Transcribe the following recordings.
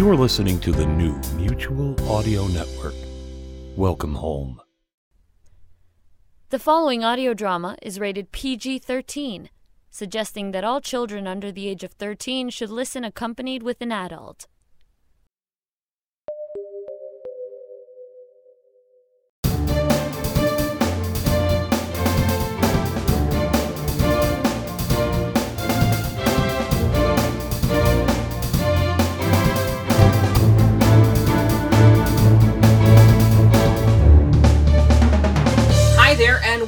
You're listening to the new Mutual Audio Network. Welcome home. The following audio drama is rated PG 13, suggesting that all children under the age of 13 should listen accompanied with an adult.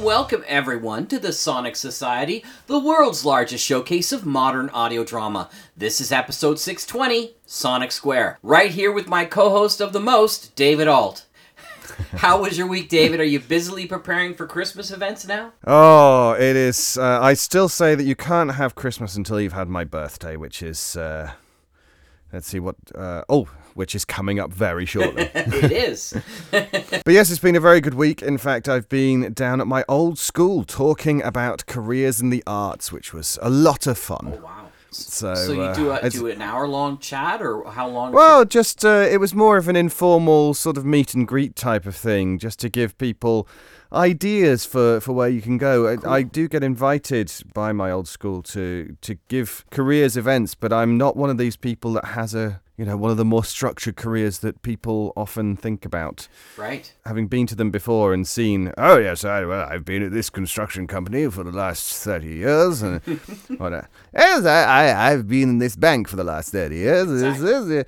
Welcome everyone to the Sonic Society, the world's largest showcase of modern audio drama. This is episode 620, Sonic Square. Right here with my co host of the most, David Ault. How was your week, David? Are you busily preparing for Christmas events now? Oh, it is. Uh, I still say that you can't have Christmas until you've had my birthday, which is. Uh, let's see what. Uh, oh, which is coming up very shortly. it is. but yes, it's been a very good week. In fact, I've been down at my old school talking about careers in the arts, which was a lot of fun. Oh, Wow. So, So you uh, do, a, do an hour long chat, or how long? Well, just uh, it was more of an informal sort of meet and greet type of thing, just to give people ideas for, for where you can go. I, I do get invited by my old school to to give careers events, but I'm not one of these people that has a you know one of the more structured careers that people often think about. right? Having been to them before and seen, oh yes, I, well, I've been at this construction company for the last thirty years, and what, uh, yes, I, I, I've been in this bank for the last thirty years. This is.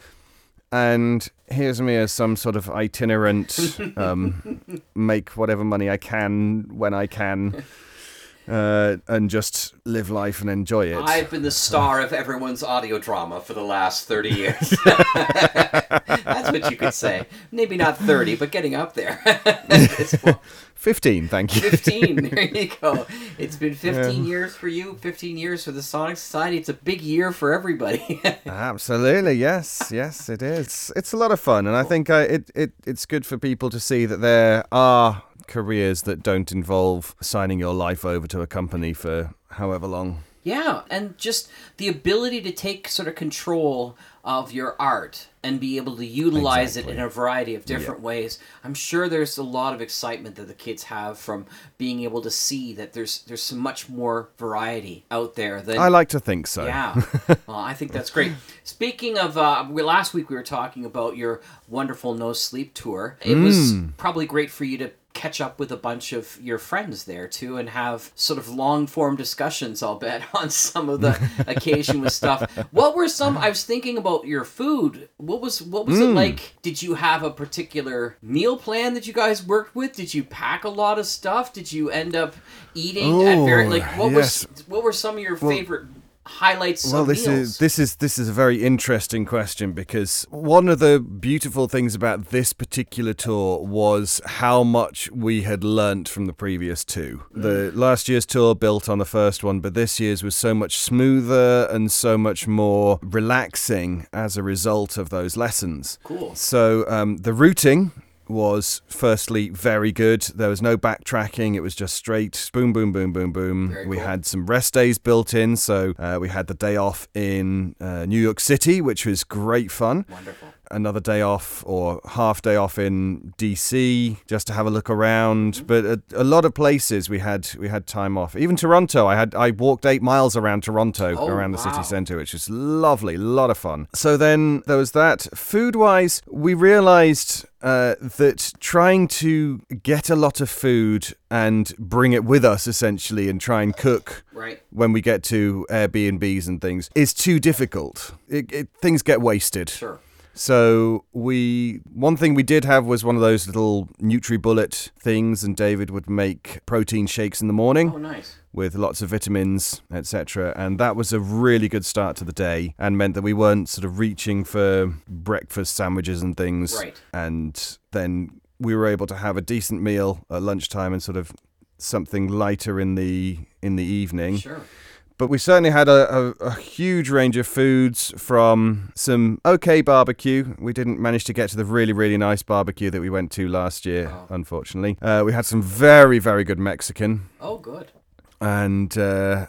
And here's me as some sort of itinerant, um, make whatever money I can when I can, uh, and just live life and enjoy it. I've been the star of everyone's audio drama for the last 30 years. That's what you could say. Maybe not 30, but getting up there. it's Fifteen, thank you. 15. There you go. It's been 15 years for you, 15 years for the Sonic Society. It's a big year for everybody. Absolutely, yes, yes, it is. It's a lot of fun, and I think uh, it, it it's good for people to see that there are careers that don't involve signing your life over to a company for however long. Yeah, and just the ability to take sort of control of your art and be able to utilize it in a variety of different ways. I'm sure there's a lot of excitement that the kids have from being able to see that there's there's so much more variety out there than I like to think so. yeah, well, I think that's great. Speaking of, uh, we, last week we were talking about your wonderful no sleep tour. It was probably great for you to catch up with a bunch of your friends there too, and have sort of long form discussions. I'll bet on some of the occasion with stuff. What were some? I was thinking about your food. What was what was it hmm. like? Did you have a particular meal plan that you guys worked with? Did you pack a lot of stuff? Did you end up eating at very Oh, like what yes. was what were some of your favorite highlights Well, this meals? is this is this is a very interesting question because one of the beautiful things about this particular tour was how much we had learnt from the previous two. The last year's tour built on the first one, but this year's was so much smoother and so much more relaxing as a result of those lessons. Cool. So um, the routing was firstly very good. There was no backtracking. It was just straight boom, boom, boom, boom, boom. Very we cool. had some rest days built in. So uh, we had the day off in uh, New York City, which was great fun. Wonderful. Another day off or half day off in DC just to have a look around. Mm-hmm. But a, a lot of places we had we had time off. Even Toronto, I had I walked eight miles around Toronto Oh, around the wow. city centre, which was lovely, a lot of fun. So then there was that. Food wise, we realised uh, that trying to get a lot of food and bring it with us essentially and try and cook Right. when we get to Airbnbs and things is too difficult. It, it, things get wasted. Sure. So we one thing we did have was one of those little NutriBullet things, and David would make protein shakes in the morning Oh, nice. with lots of vitamins, etc. And that was a really good start to the day, and meant that we weren't sort of reaching for breakfast sandwiches and things. Right. And then we were able to have a decent meal at lunchtime and sort of something lighter in the in the evening. Sure. But we certainly had a, a, a huge range of foods from some okay barbecue. We didn't manage to get to the really, really nice barbecue that we went to last year, Oh. unfortunately. Uh, we had some very, very good Mexican Oh, good. and uh,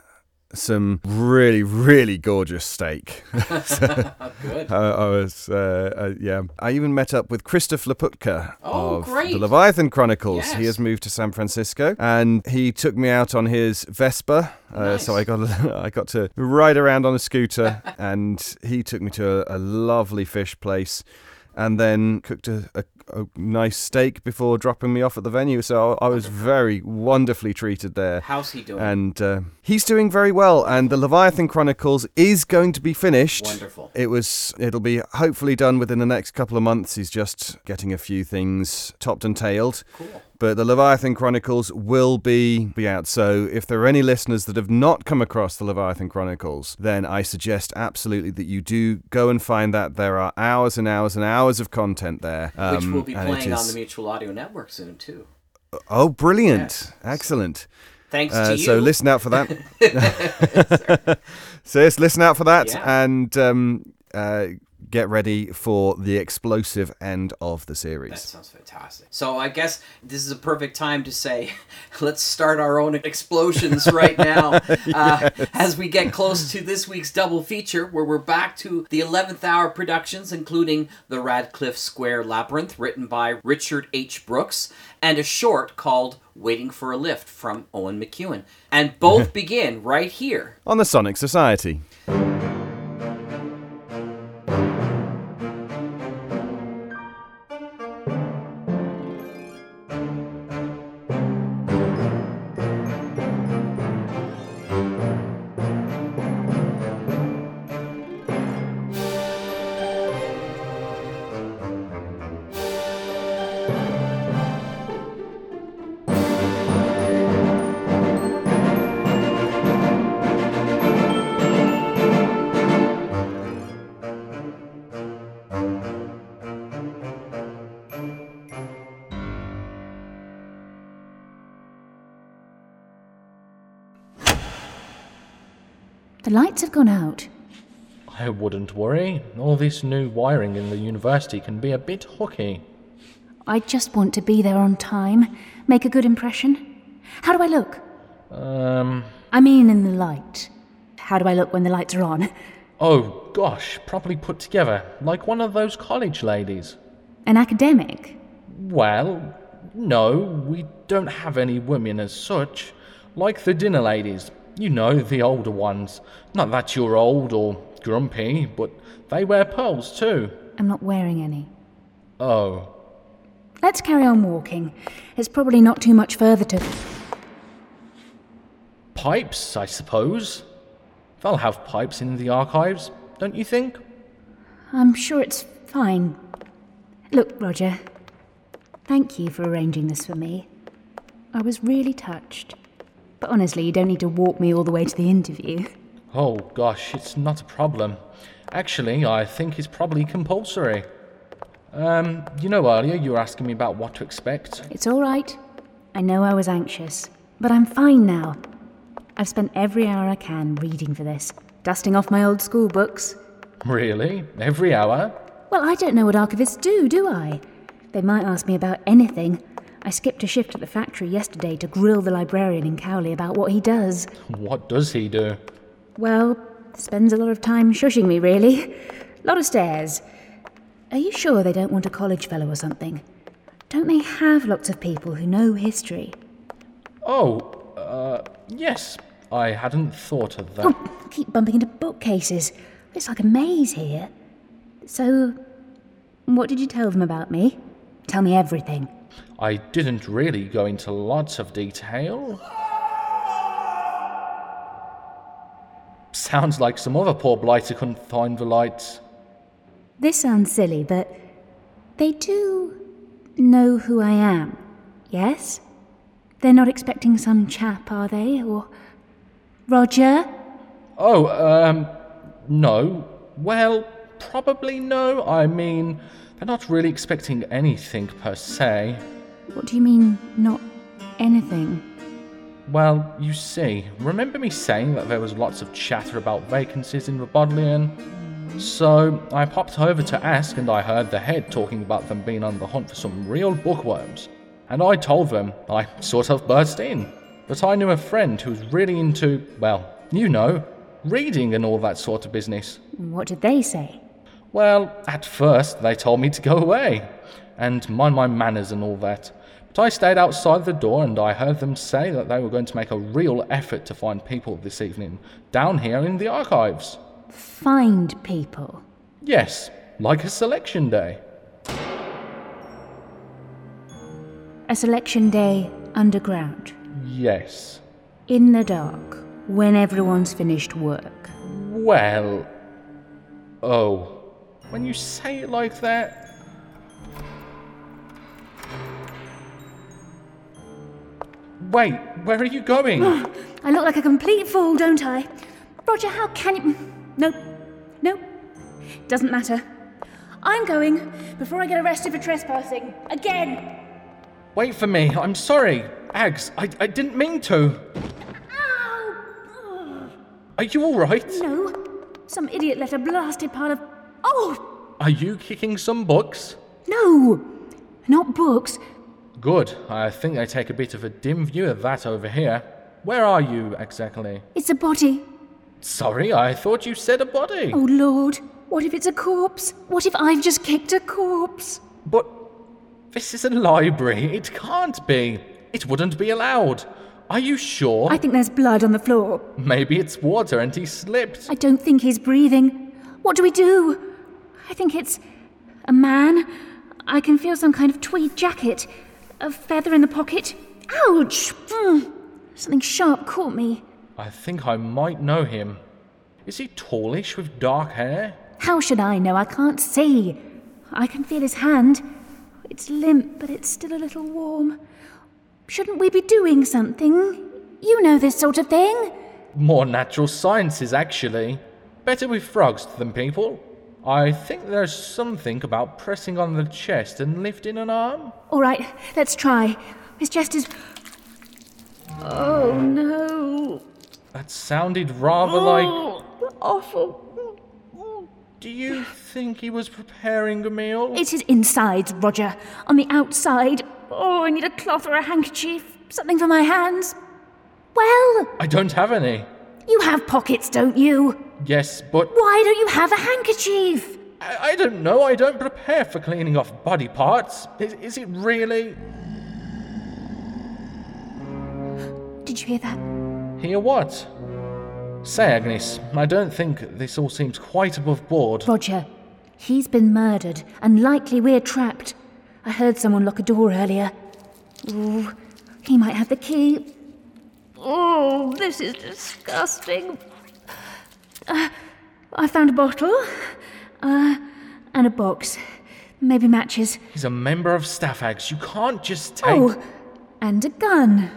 some really, really gorgeous steak. Good. I, I was, uh, uh, yeah. I even met up with Christof Laputka Oh, of great. the Leviathan Chronicles. He has moved to San Francisco, and he took me out on his Vespa. Uh, So I got I got to ride around on a scooter, and he took me to a, a lovely fish place, and then cooked a, a, a nice steak before dropping me off at the venue. So I was very wonderfully treated there. How's he doing? And uh, he's doing very well. And the Leviathan Chronicles is going to be finished. Wonderful. It was. It'll be hopefully done within the next couple of months. He's just getting a few things topped and tailed. Cool. But the Leviathan Chronicles will be be out. So if there are any listeners that have not come across the Leviathan Chronicles, then I suggest absolutely that you do go and find that. There are hours and hours and hours of content there, Which um, will be and it playing on the Mutual Audio Network soon, too. Oh, brilliant! Yes. Excellent. Thanks Uh, to you. so listen out for that. so yes, listen out for that, Yeah. and um, uh, get ready for the explosive end of the series. That sounds fantastic. So I guess this is a perfect time to say, let's start our own explosions right now. uh, as we get close to this week's double feature, where we're back to the 11th hour productions, including The Radcliffe Square Labyrinth, written by Richard H. Brooks, and a short called Waiting for a Lift from Owen McEwen. And both begin right here. On the Sonic Society. The lights have gone out. I wouldn't worry. All this new wiring in the university can be a bit hooky. I just want to be there on time, make a good impression. How do I look? Um, I mean, in the light. How do I look when the lights are on? oh gosh, properly put together, like one of those college ladies. An academic? Well, no, we don't have any women as such. Like the dinner ladies, you know, the older ones. Not that you're old or grumpy, but they wear pearls too. I'm not wearing any. Oh, Let's carry on walking. It's probably not too much further to. pipes, I suppose. They'll have pipes in the archives, don't you think? I'm sure it's fine. Look, Roger. Thank you for arranging this for me. I was really touched. But honestly, you don't need to walk me all the way to the interview. Oh gosh, it's not a problem. Actually, I think it's probably compulsory. Um, you know, earlier you were asking me about what to expect. It's all right. I know I was anxious, but I'm fine now. I've spent every hour I can reading for this, dusting off my old school books. Really? Every hour? Well, I don't know what archivists do, do I? They might ask me about anything. I skipped a shift at the factory yesterday to grill the librarian in Cowley about what he does. What does he do? Well, spends a lot of time shushing me, really. lot of stares. Are you sure they don't want a college fellow or something? Don't they have lots of people who know history? Oh, uh, yes. I hadn't thought of that. Oh, keep bumping into bookcases. It's like a maze here. So, what did you tell them about me? Tell me everything. I didn't really go into lots of detail. Sounds like some other poor blighter couldn't find the lights. This sounds silly, but they do know who I am, yes? They're not expecting some chap, are they? Or. Roger? Oh, um, no. Well, probably no. I mean, they're not really expecting anything per se. What do you mean, not anything? Well, you see, remember me saying that there was lots of chatter about vacancies in the Bodleian? So I popped over to ask, and I heard the head talking about them being on the hunt for some real bookworms. And I told them I sort of burst in. But I knew a friend who was really into, well, You know, reading and all that sort of business. What did they say? Well, at first they told me to go away and mind my manners and all that. But I stayed outside the door and I heard them say that they were going to make a real effort to find people this evening down here in the archives. Find people. Yes, like a selection day. A selection day underground. Yes. In the dark. When everyone's finished work. Well. Oh. When you say it like that. Wait, where are you going? I look like a complete fool, don't I? Roger, how can you. No. No. Doesn't matter. I'm going before I get arrested for trespassing. Again! Wait for me, I'm sorry. Ags, I, I didn't mean to. Ow! Are you alright? No. Some idiot let a blasted pile of. Oh! Are you kicking some books? No! Not books. Good. I think they take a bit of a dim view of that over here. Where are you exactly? It's a body. Sorry, I thought you said a body. Oh, Lord. What if it's a corpse? What if I've just kicked a corpse? But this is a library. It can't be. It wouldn't be allowed. Are you sure? I think there's blood on the floor. Maybe it's water and he slipped. I don't think he's breathing. What do we do? I think it's a man. I can feel some kind of tweed jacket. A feather in the pocket. Ouch! Mm. Something sharp caught me. I think I might know him. Is he tallish with dark hair? How should I know? I can't see. I can feel his hand. It's limp, but it's still a little warm. Shouldn't we be doing something? You know this sort of thing. More natural sciences, actually. Better with frogs than people. I think there's something about pressing on the chest and lifting an arm. All right, let's try. His chest is. Oh no. That sounded rather like. Oh, awful. Do you think he was preparing a meal? It's his insides, Roger. On the outside. Oh, I need a cloth or a handkerchief. Something for my hands. Well, I don't have any. You have pockets, don't you? Yes, but Why don't you have a handkerchief? I, I don't know. I don't prepare for cleaning off body parts. Is, is it really? Did you hear that? Hear what? Say, Agnes, I don't think this all seems quite above board. Roger, he's been murdered, and likely we're trapped. I heard someone lock a door earlier. Ooh, he might have the key. Oh, this is disgusting. Uh, I found a bottle, uh, and a box. Maybe matches. He's a member of Staff Ags. You can't just take. Oh, and a gun.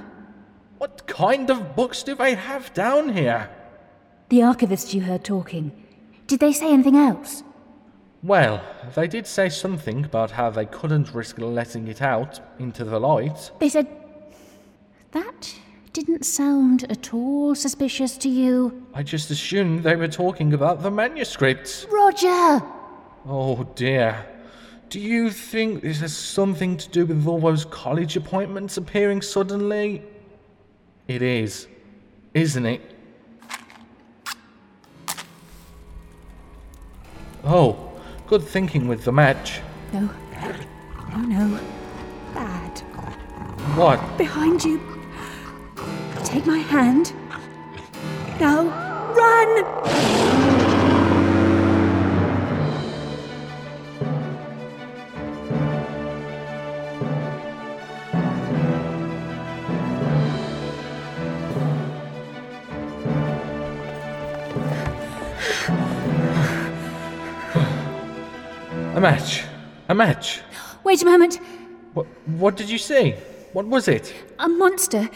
What kind of books do they have down here? The archivist you heard talking. Did they say anything else? Well, they did say something about how they couldn't risk letting it out into the light. They said. That didn't sound at all suspicious to you. I just assumed they were talking about the manuscripts. Roger! Oh dear. Do you think this has something to do with all those college appointments appearing suddenly? It is, isn't it? Oh, good thinking with the match. No. No, no. Bad. What? Behind you. Take my hand. Now, run! A match. A match. Wait a moment. What, what did you see? What was it? A monster.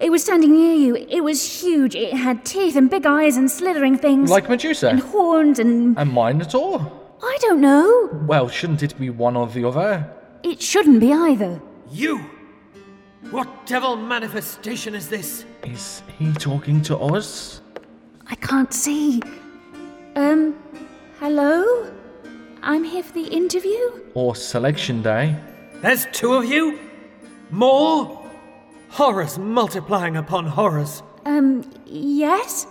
It was standing near you. It was huge. It had teeth and big eyes and slithering things. Like Medusa? And horns and. A Minotaur? I don't know. Well, shouldn't it be one or the other? It shouldn't be either. You! What devil manifestation is this? Is he talking to us? I can't see. Um, hello? I'm here for the interview? Or selection day? There's two of you? More? Horrors multiplying upon horrors. Um, yes?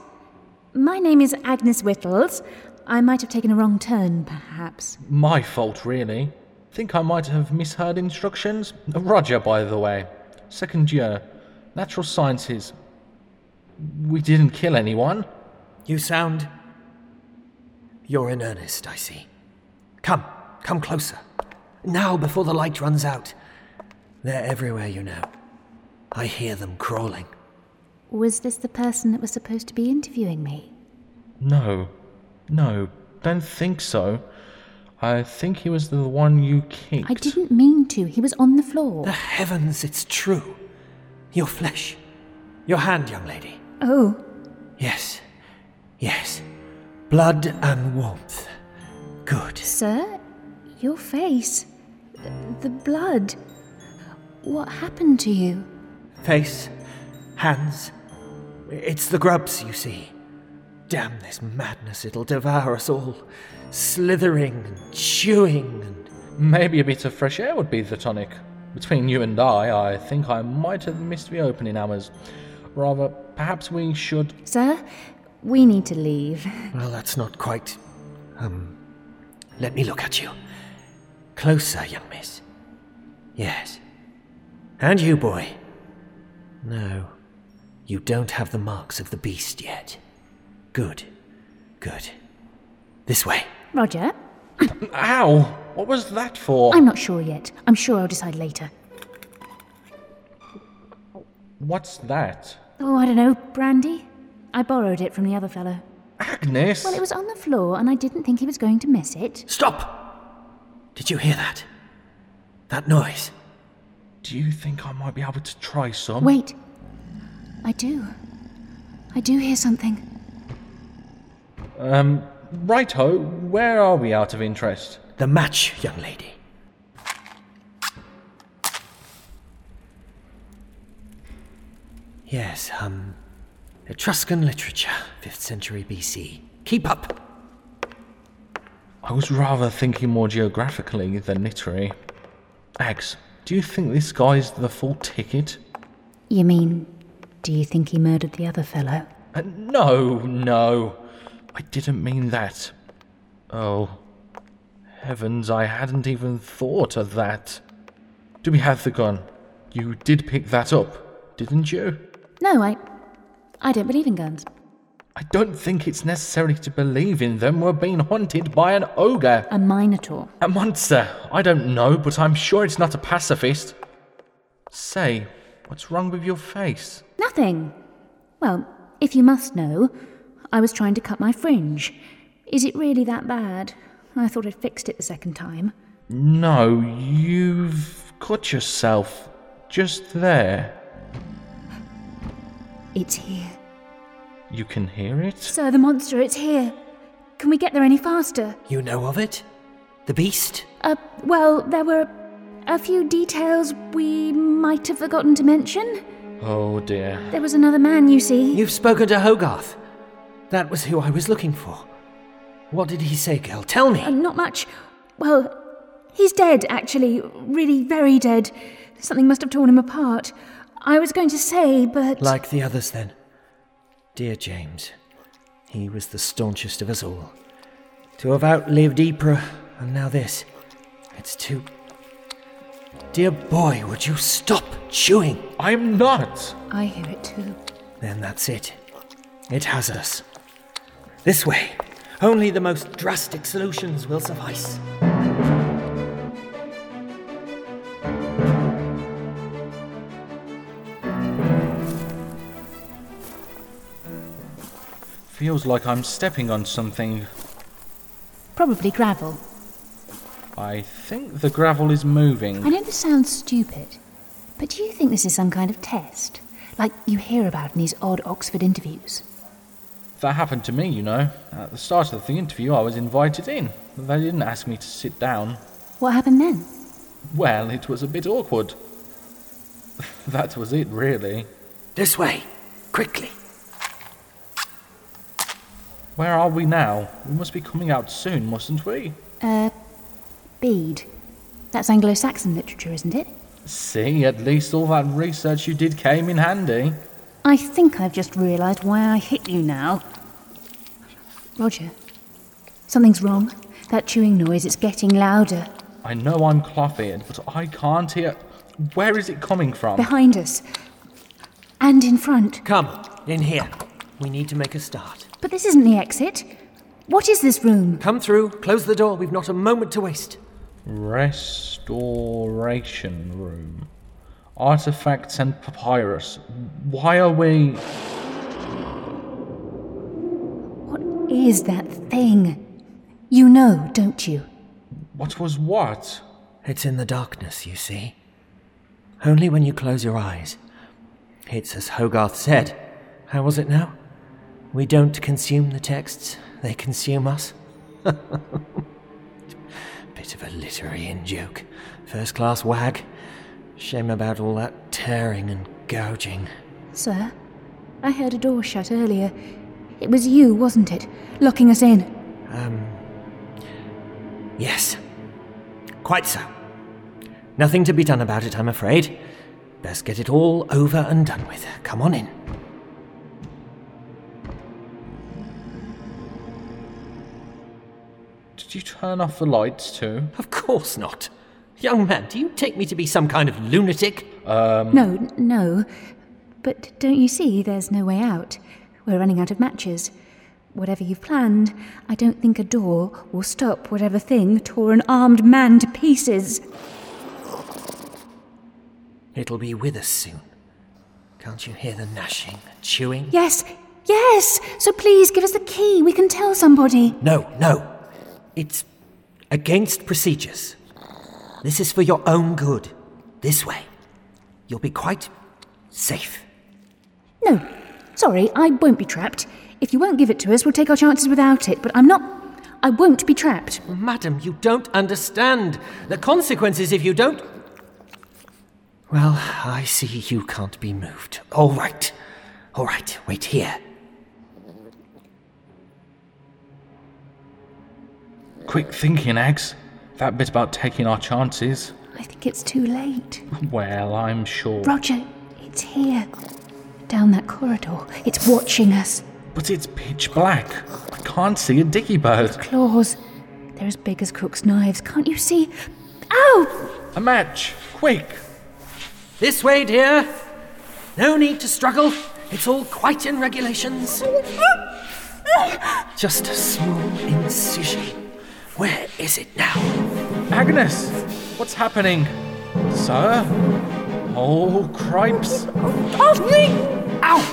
My name is Agnes Whittles. I might have taken a wrong turn, perhaps. My fault, really. Think I might have misheard instructions. Roger, by the way. Second year. Natural sciences. We didn't kill anyone. You sound. You're in earnest, I see. Come, come closer. Now, before the light runs out. They're everywhere, you know. I hear them crawling. Was this the person that was supposed to be interviewing me? No. No, don't think so. I think he was the one you kicked. I didn't mean to. He was on the floor. The heavens, it's true. Your flesh. Your hand, young lady. Oh, Yes. Yes. Blood and warmth. Good. sir? Your face. The blood. What happened to you? Face, hands. It's the grubs, you see. Damn this madness, it'll devour us all. Slithering and chewing and. Maybe a bit of fresh air would be the tonic. Between you and I, I think I might have missed the opening hours. Rather, perhaps we should. Sir, we need to leave. Well, that's not quite. Um. Let me look at you. Closer, young miss. Yes. And you, boy. No. You don't have the marks of the beast yet. Good. Good. This way. Roger, Ow! What was that for? I'm not sure yet. I'm sure I'll decide later. What's that? Oh, I don't know, brandy? I borrowed it from the other fellow. Agnes! Well, it was on the floor, and I didn't think he was going to miss it. Stop! Did you hear that? That noise? Do you think I might be able to try some? Wait. I do. I do hear something. Um, righto, where are we out of interest? The match, young lady. Yes, um. Etruscan literature, 5th century BC. Keep up! I was rather thinking more geographically than literary. Ags, do you think this guy's the full ticket? You mean, do you think he murdered the other fellow? Uh, no, no. I didn't mean that. Oh. Heavens, I hadn't even thought of that. Do we have the gun? You did pick that up, didn't you? No, I. I don't believe in guns. I don't think it's necessary to believe in them. We're being haunted by an ogre. A minotaur. A monster. I don't know, but I'm sure it's not a pacifist. Say, what's wrong with your face? Nothing. Well, if you must know, I was trying to cut my fringe. Is it really that bad? I thought I'd fixed it the second time. No, you've cut yourself. Just there. It's here. You can hear it? Sir, the monster, it's here. Can we get there any faster? You know of it? The beast? Uh, well, there were a few details we might have forgotten to mention. Oh dear. There was another man, you see. You've spoken to Hogarth. That was who I was looking for. What did he say, girl? Tell me. Uh, not much. Well, he's dead, actually. Really very dead. Something must have torn him apart. I was going to say, but. Like the others, then. Dear James, he was the staunchest of us all. To have outlived Ypres, and now this. It's too. Dear boy, would you stop chewing? I'm not! I hear it too. Then that's it. It has us. This way. Only the most drastic solutions will suffice. Feels like I'm stepping on something. Probably gravel. I think the gravel is moving. I know this sounds stupid, but do you think this is some kind of test? Like you hear about in these odd Oxford interviews? That happened to me, you know. At the start of the interview, I was invited in. They didn't ask me to sit down. What happened then? Well, it was a bit awkward. that was it, really. This way. Quickly. Where are we now? We must be coming out soon, mustn't we? Uh, Bede. That's Anglo Saxon literature, isn't it? See, at least all that research you did came in handy. I think I've just realised why I hit you now. Roger, something's wrong. That chewing noise, it's getting louder. I know I'm cloth-eared, but I can't hear. Where is it coming from? Behind us. And in front. Come, in here. We need to make a start. But this isn't the exit. What is this room? Come through, close the door, we've not a moment to waste. Restoration room. Artifacts and papyrus. Why are we. What is that thing? You know, don't you? What was what? It's in the darkness, you see. Only when you close your eyes. It's as Hogarth said. How was it now? We don't consume the texts, they consume us. Bit of a literary in joke. First class wag. Shame about all that tearing and gouging. Sir, I heard a door shut earlier. It was you, wasn't it? Locking us in. Um. Yes. Quite so. Nothing to be done about it, I'm afraid. Best get it all over and done with. Come on in. Did you turn off the lights too? Of course not. Young man, do you take me to be some kind of lunatic? Um. No, no. But don't you see there's no way out? We're running out of matches. Whatever you've planned, I don't think a door will stop whatever thing tore an armed man to pieces. It'll be with us soon. Can't you hear the gnashing, chewing? Yes, yes! So please give us the key. We can tell somebody. No, no. It's against procedures. This is for your own good. This way. You'll be quite safe. No, sorry, I won't be trapped. If you won't give it to us, we'll take our chances without it, but I'm not. I won't be trapped. Madam, you don't understand. The consequences if you don't. Well, I see you can't be moved. All right. All right, wait here. Quick thinking, Ags. That bit about taking our chances. I think it's too late. Well, I'm sure. Roger, it's here. Down that corridor. It's watching us. But it's pitch black. I can't see a dicky bird. Claws. They're as big as Cook's knives. Can't you see? Ow! A match! Quick! This way, dear. No need to struggle. It's all quite in regulations. Just a small incision. Where is it now? Agnes! What's happening? Sir? Oh, cripes. Ow!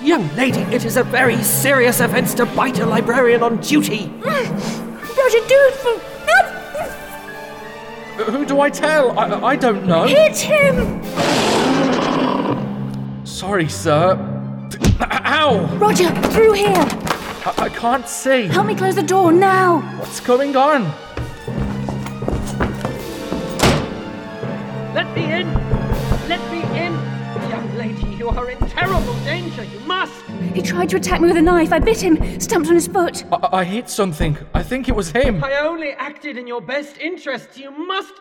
Young lady, it is a very serious offense to bite a librarian on duty. Roger, do it for. Who do I tell? I, I don't know. Hit him! Sorry, sir. Ow! Roger, through here! I, I can't see. Help me close the door now! What's going on? Let me in! Let me in! Young lady, you are in terrible danger. You must! He tried to attack me with a knife. I bit him, stamped on his foot. I, I hit something. I think it was him. I only acted in your best interests. You must.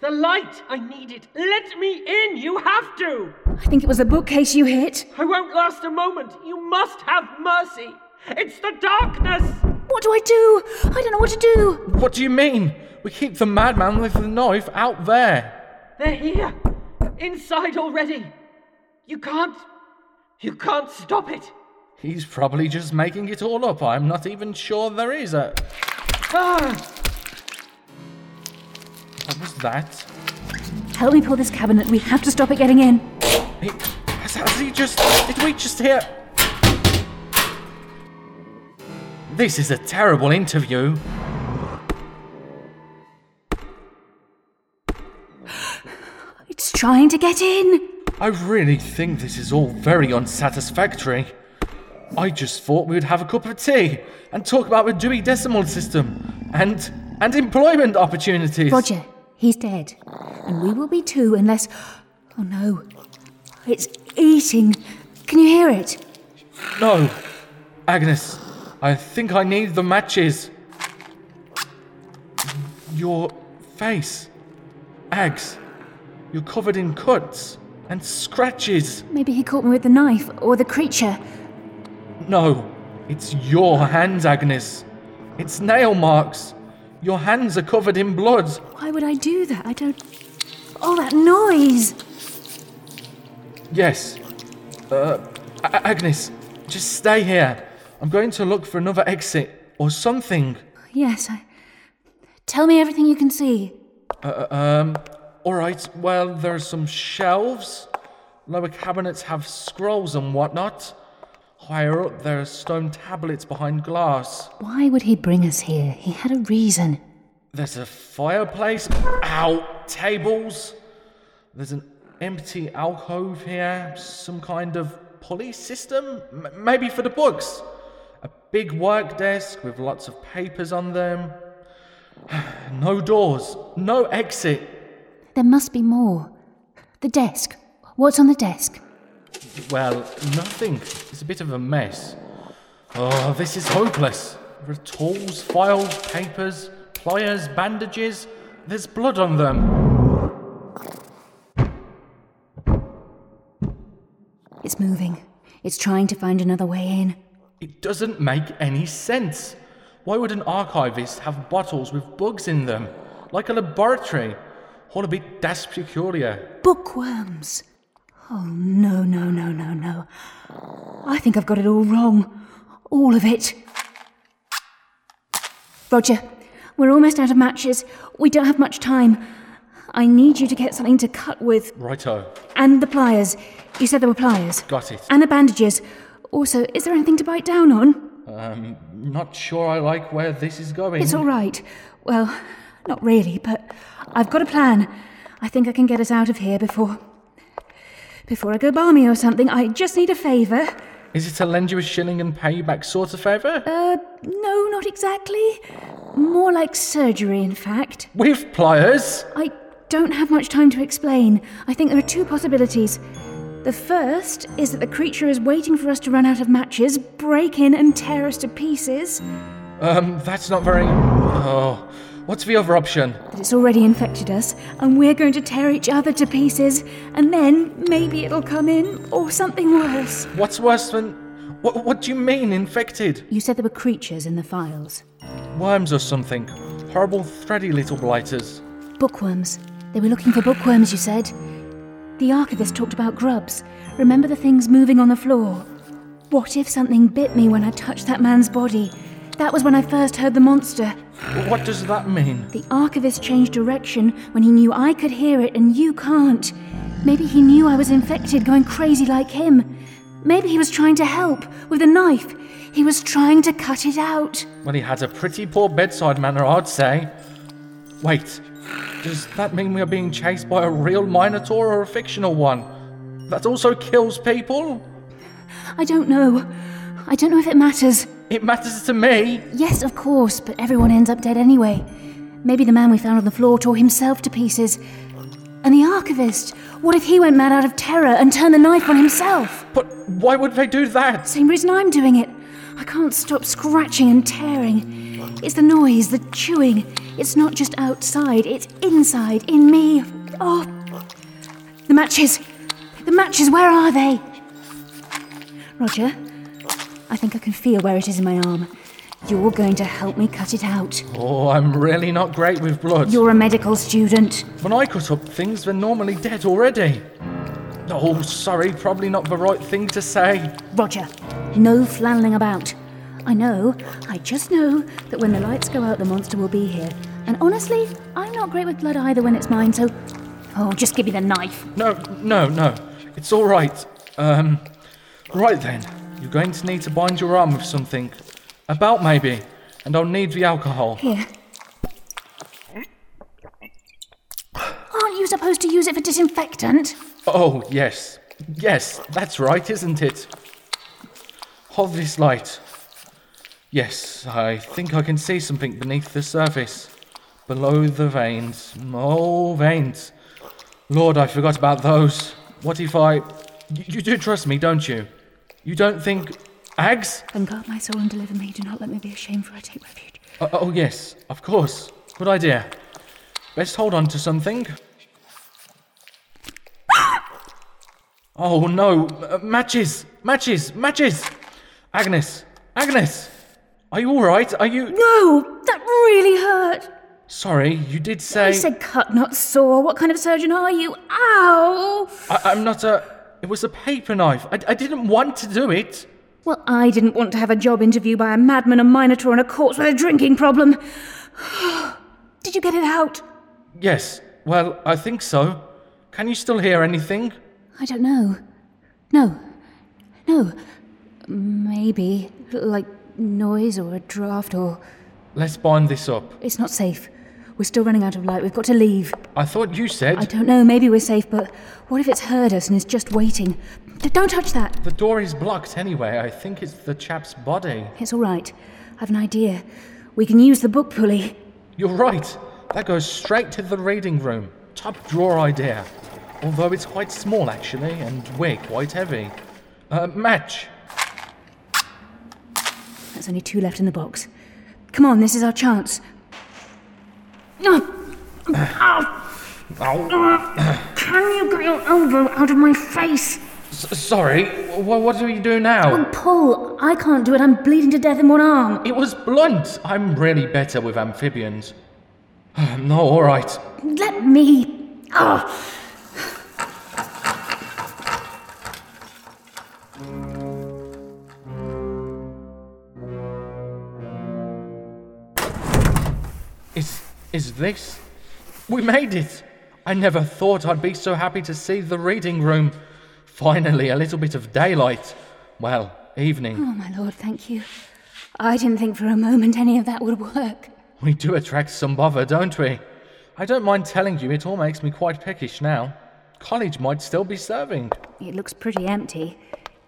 The light! I need it. Let me in! You have to! I think it was the bookcase you hit. I won't last a moment. You must have mercy. It's the darkness! What do I do? I don't know what to do. What do you mean? We keep the madman with the knife out there. They're here! Inside already! You can't. You can't stop it! He's probably just making it all up. I'm not even sure there is a. Ah! What was that? Help me pull this cabinet. We have to stop it getting in. He, has, has he just. Did we just hear. This is a terrible interview. It's trying to get in. I really think this is all very unsatisfactory. I just thought we would have a cup of tea and talk about the Dewey Decimal System and and employment opportunities. Roger, he's dead. And we will be too unless. Oh no. It's eating. Can you hear it? No, Agnes, I think I need the matches. Your face, Ags, you're covered in cuts and scratches. Maybe he caught me with the knife or the creature. No, It's your hands, Agnes. It's nail marks. Your hands are covered in blood. Why would I do that? I don't. All that noise! Yes. Uh, Agnes, just stay here. I'm going to look for another exit or something. Yes, I. Tell me everything you can see. Uh, um, alright, well, there are some shelves. Lower cabinets have scrolls and whatnot. Higher up, there are stone tablets behind glass. Why would he bring us here? He had a reason. There's a fireplace. Ow! Tables. There's an empty alcove here. Some kind of pulley system? M- maybe for the books. Big work desk with lots of papers on them. no doors. No exit. There must be more. The desk. What's on the desk? Well, nothing. It's a bit of a mess. Oh, this is hopeless. There are tools, files, papers, pliers, bandages. There's blood on them. It's moving. It's trying to find another way in. It doesn't make any sense. Why would an archivist have bottles with bugs in them? Like a laboratory? All a bit that's peculiar. Bookworms. Oh, no, no, no, no, no. I think I've got it all wrong. All of it. Roger, we're almost out of matches. We don't have much time. I need you to get something to cut with. Righto. And the pliers. You said there were pliers. Got it. And the bandages. Also, is there anything to bite down on? Um, not sure I like where this is going. It's all right. Well, not really, but I've got a plan. I think I can get us out of here before. before I go balmy or something. I just need a favour. Is it to lend you a shilling and pay you back sort of favour? Uh, no, not exactly. More like surgery, in fact. With pliers? I don't have much time to explain. I think there are two possibilities. The first is that the creature is waiting for us to run out of matches, break in, and tear us to pieces. Um, that's not very. Oh. What's the other option? That it's already infected us, and we're going to tear each other to pieces, and then maybe it'll come in, or something worse. What's worse than. What, what do you mean, infected? You said there were creatures in the files. Worms or something? Horrible, thready little blighters. Bookworms. They were looking for bookworms, you said. The archivist talked about grubs. Remember the things moving on the floor? What if something bit me when I touched that man's body? That was when I first heard the monster. What does that mean? The archivist changed direction when he knew I could hear it and you can't. Maybe he knew I was infected, going crazy like him. Maybe he was trying to help with a knife. He was trying to cut it out. Well, he had a pretty poor bedside manner, I'd say. Wait, does that mean we are being chased by a real Minotaur or a fictional one? That also kills people? I don't know. I don't know if it matters. It matters to me. Yes, of course, but everyone ends up dead anyway. Maybe the man we found on the floor tore himself to pieces. And the archivist. What if he went mad out of terror and turned the knife on himself? But why would they do that? Same reason I'm doing it. I can't stop scratching and tearing. It's the noise, the chewing. It's not just outside, it's inside, in me. Oh. The matches. The matches, where are they? Roger, I think I can feel where it is in my arm. You're going to help me cut it out. Oh, I'm really not great with blood. You're a medical student. When I cut up things, they're normally dead already. Oh, sorry, probably not the right thing to say. Roger, no flanneling about. I know, I just know that when the lights go out, the monster will be here. And honestly, I'm not great with blood either when it's mine, so. Oh, just give me the knife. No, no, no. It's all right. Um, right then. You're going to need to bind your arm with something. A belt, maybe. And I'll need the alcohol. Here. Aren't you supposed to use it for disinfectant? Oh, yes. Yes, that's right, isn't it? Hold this light. Yes, I think I can see something beneath the surface. Below the veins. Oh, veins. Lord, I forgot about those. What if I. You, you do trust me, don't you? You don't think. Ags? Then guard my soul and deliver me. Do not let me be ashamed, for I take refuge. Uh, oh, yes, of course. Good idea. Best hold on to something. oh no! Uh, matches! Matches! Matches! Agnes! Agnes! Are you alright? Are you. No, that really hurt. Sorry, you did say. I said cut, not saw. What kind of surgeon are you? Ow! I, am not a. It was a paper knife. I, I didn't want to do it. Well, I didn't want to have a job interview by a madman, a minotaur, and a corpse with a drinking problem. Did you get it out? Yes. Well, I think so. Can you still hear anything? I don't know. No. No. Maybe. Like noise or a draft or. Let's bind this up. It's not safe. We're still running out of light. We've got to leave. I thought you said. I don't know. Maybe we're safe, but what if it's heard us and is just waiting? D- don't touch that. The door is blocked anyway. I think it's the chap's body. It's all right. I've an idea. We can use the book pulley. You're right. That goes straight to the reading room. Top drawer idea. Although it's quite small, actually, and we're quite heavy. Uh, match. There's only two left in the box. Come on, this is our chance. Can you get your elbow out of my face? S- sorry, w- what do we do now? Oh, pull! I can't do it. I'm bleeding to death in one arm. It was blunt. I'm really better with amphibians. no, all right. Let me. Oh. Is is this? We made it. I never thought I'd be so happy to see the reading room. Finally, a little bit of daylight. Well, evening. Oh, my lord, thank you. I didn't think for a moment any of that would work. We do attract some bother, don't we? I don't mind telling you, it all makes me quite peckish now. College might still be serving. It looks pretty empty.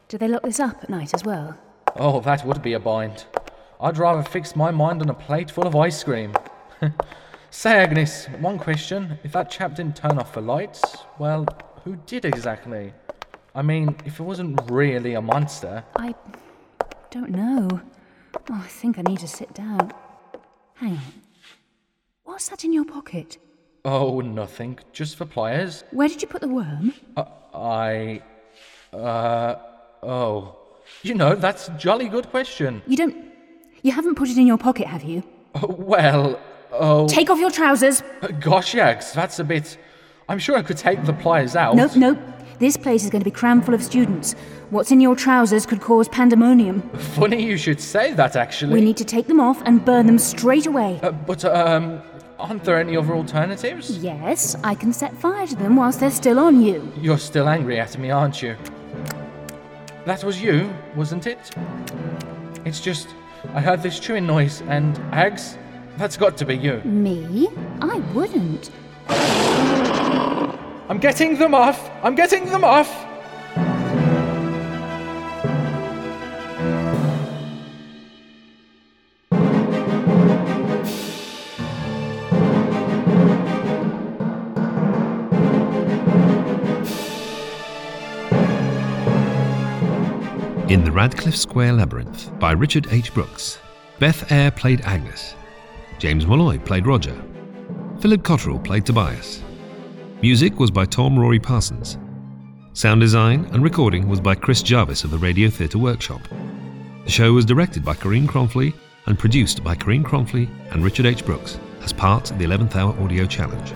Do they lock this up at night as well? Oh, that would be a bind. I'd rather fix my mind on a plate full of ice cream. Say, Agnes, one question. If that chap didn't turn off the lights, well, who did exactly? I mean, if it wasn't really a monster. I don't know. Oh, I think I need to sit down. Hang on. What's that in your pocket? Oh, nothing. Just for pliers. Where did you put the worm? Uh, I. Uh. Oh. You know, that's a jolly good question. You don't. You haven't put it in your pocket, have you? Oh, well, oh. Take off your trousers! Gosh, Ags, that's a bit. I'm sure I could take the pliers out. Nope, nope. This place is going to be crammed full of students. What's in your trousers could cause pandemonium. Funny you should say that, actually. We need to take them off and burn them straight away. Uh, but, um, aren't there any other alternatives? Yes, I can set fire to them whilst they're still on you. You're still angry at me, aren't you? That was you, wasn't it? It's just, I heard this chewing noise, and Ags, that's got to be you. Me? I wouldn't. I'm getting them off! I'm getting them off! In The Radcliffe Square Labyrinth by Richard H. Brooks, Beth Eyre played Agnes, James Molloy played Roger, Philip Cotterill played Tobias. Music was by Tom Rory Parsons. Sound design and recording was by Chris Jarvis of the Radio Theatre Workshop. The show was directed by Corinne Cronfley and produced by Corinne Cronfley and Richard H. Brooks as part of the 11th Hour Audio Challenge.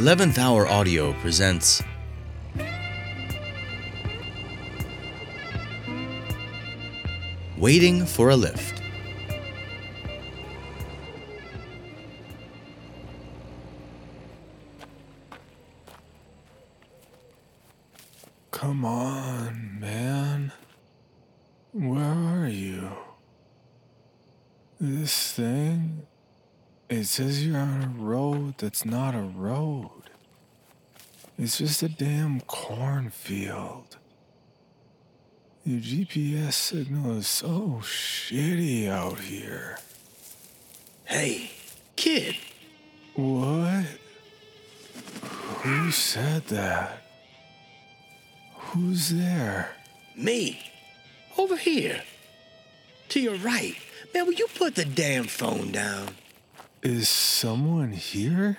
Eleventh Hour Audio presents Waiting for a Lift. Come on, man. Where are you? This thing? It says you're on a road that's not a road. It's just a damn cornfield. Your GPS signal is so shitty out here. Hey, kid. What? Who said that? Who's there? Me. Over here. To your right. Man, will you put the damn phone down? Is someone here?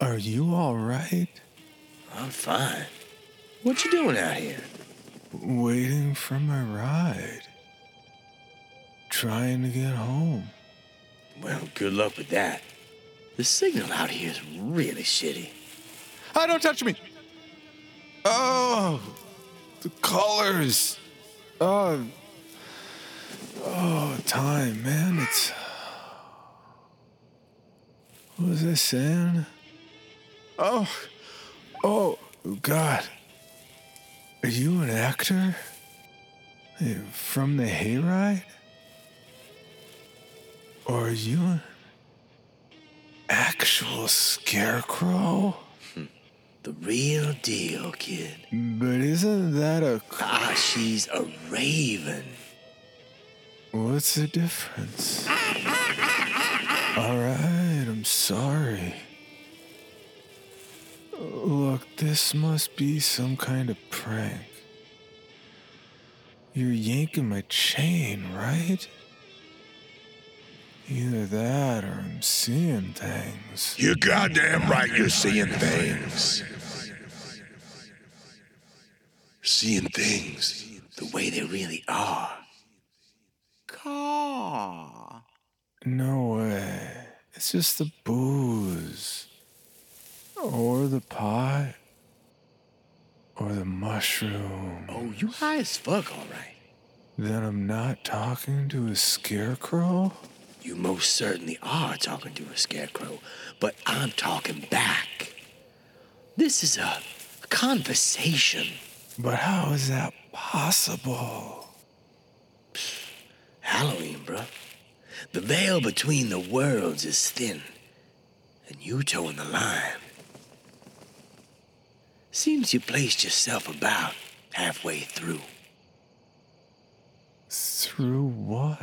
Are you all right? I'm fine. What you doing out here? Waiting for my ride. Trying to get home. Well, good luck with that. The signal out here is really shitty. Ah, don't touch me! Oh, the colors. Oh, oh, time, man. It's. What was I saying? Oh, oh, God. Are you an actor? From the hayride? Or are you an actual scarecrow? The real deal, kid. But isn't that a. Ah, she's a raven. What's the difference? Alright, I'm sorry. Look, this must be some kind of prank. You're yanking my chain, right? Either that or I'm seeing things. You're goddamn right you're seeing things. Seeing things The way they really are. Caw. No way. It's just the booze. Or the pot. Or the mushroom. Oh, you high as fuck, all right. Then I'm not talking to a scarecrow? You most certainly are talking to a scarecrow, but I'm talking back. This is a conversation. But how is that possible? Halloween, bruh. The veil between the worlds is thin, and you towing the line. Seems you placed yourself about halfway through. Through what?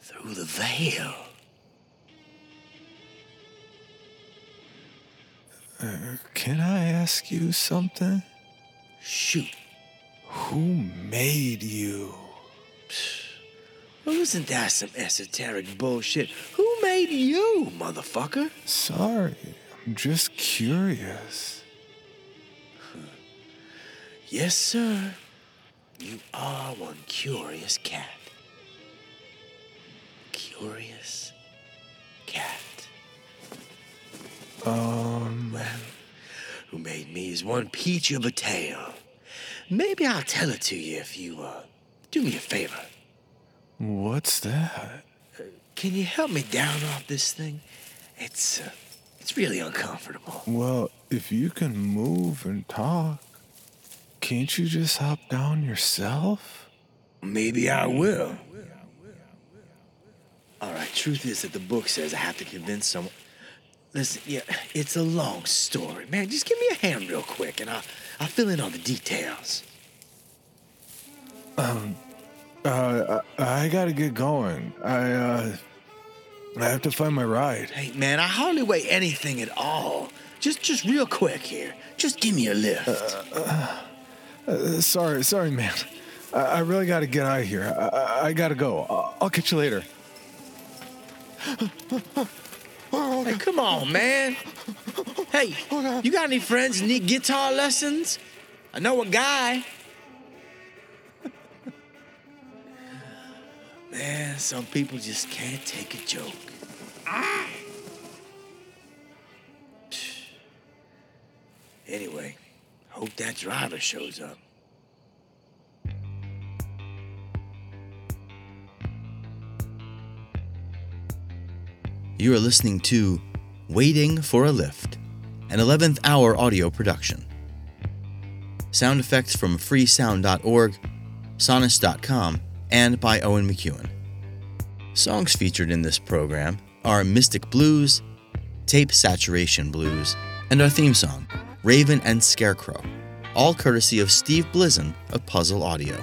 Through the veil. Uh, can I ask you something? Shoot. Who made you? Well, isn't that some esoteric bullshit? Who made you, motherfucker? Sorry, I'm just curious. Yes, sir. You are one curious cat. Curious cat. Um. Well, who made me is one peach of a tale. Maybe I'll tell it to you if you, uh, do me a favor. What's that? Can you help me down off this thing? It's, uh, it's really uncomfortable. Well, if you can move and talk, can't you just hop down yourself? Maybe I will. All right, truth is that the book says I have to convince someone. Listen, yeah, it's a long story, man. Just give me a hand real quick, and I'll I'll fill in all the details. Um, uh, I, I gotta get going. I, uh, I have to find my ride. Hey, man, I hardly weigh anything at all. Just just real quick here. Just give me a lift. Uh, sorry, sorry, man. I, I really gotta get out of here. I, I, I gotta go. I'll, I'll catch you later. Hey, come on, man. Hey, you got any friends need guitar lessons? I know a guy. Man, some people just can't take a joke. Anyway, hope that driver shows up. You are listening to Waiting for a Lift, an 11th hour audio production. Sound effects from freesound.org, sonus.com, and by Owen McEwen. Songs featured in this program are Mystic Blues, Tape Saturation Blues, and our theme song, Raven and Scarecrow, all courtesy of Steve Blizzen of Puzzle Audio.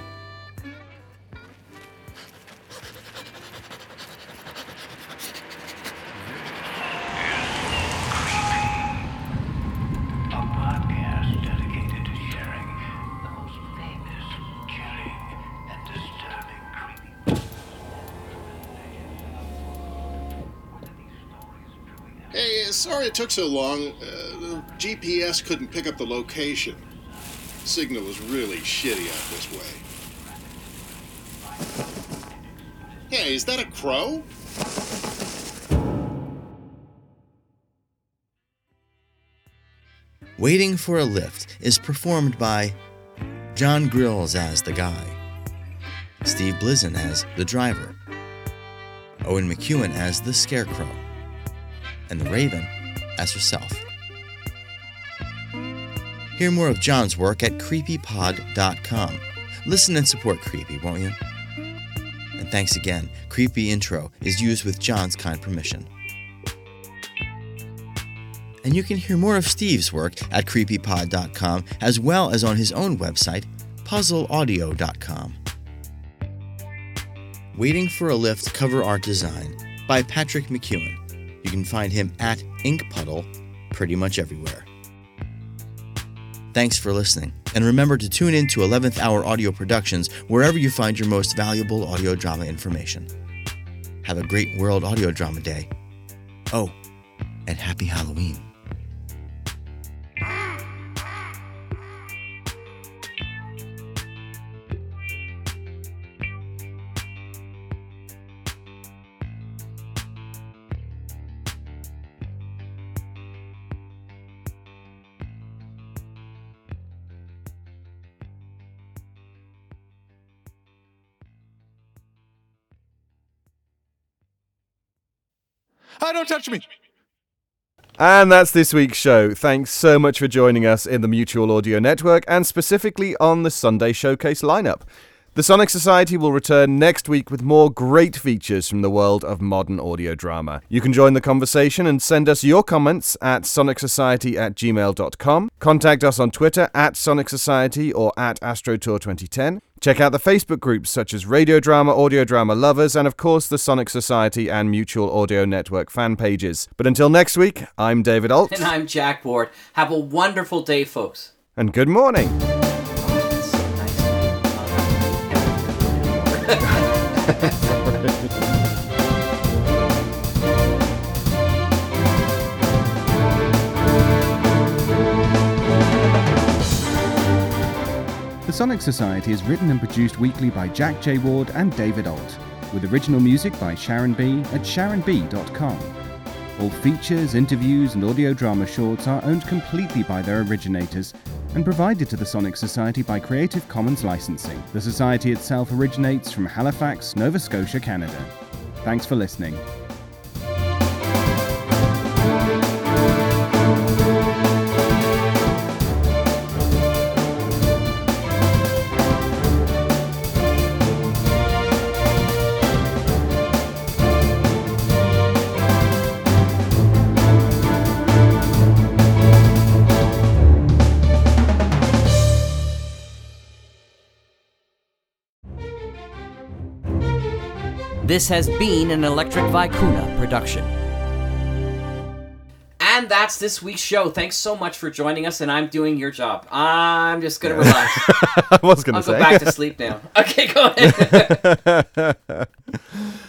It took so long. Uh, GPS couldn't pick up the location. Signal was really shitty out this way. Hey, is that a crow? Waiting for a Lift is performed by John Grilz as the guy, Steve Blizzen as the driver, Owen McEwen as the scarecrow, and the Raven as herself. Hear more of John's work at creepypod.com. Listen and support Creepy, won't you? And thanks again. Creepy Intro is used with John's kind permission. And you can hear more of Steve's work at creepypod.com as well as on his own website, puzzleaudio.com. Waiting for a Lift cover art design by Patrick McEwen. You can find him at Inkpuddle pretty much everywhere. Thanks for listening, and remember to tune in to 11th Hour Audio Productions wherever you find your most valuable audio drama information. Have a great World Audio Drama Day. Oh, and Happy Halloween. Don't touch me. And that's this week's show. Thanks so much for joining us in the Mutual Audio Network and specifically on the Sunday Showcase lineup. The Sonic Society will return next week with more great features from the world of modern audio drama. You can join the conversation and send us your comments at sonicsociety at gmail.com. Contact us on Twitter at Sonic Society or at AstroTour2010. Check out the Facebook groups such as Radio Drama, Audio Drama Lovers, and of course the Sonic Society and Mutual Audio Network fan pages. But until next week, I'm David Ault. And I'm Jack Ward. Have a wonderful day, folks. And good morning. The Sonic Society is written and produced weekly by Jack J. Ward and David Ault, with original music by Sharon B. at sharonb.com. All features, interviews, and audio drama shorts are owned completely by their originators and provided to the Sonic Society by Creative Commons licensing. The Society itself originates from Halifax, Nova Scotia, Canada. Thanks for listening. This has been an Electric Vicuna production. And that's this week's show. Thanks so much for joining us, and I'm doing your job. I'm just gonna relax. I was gonna I'll say. go back to sleep now. Okay, go ahead.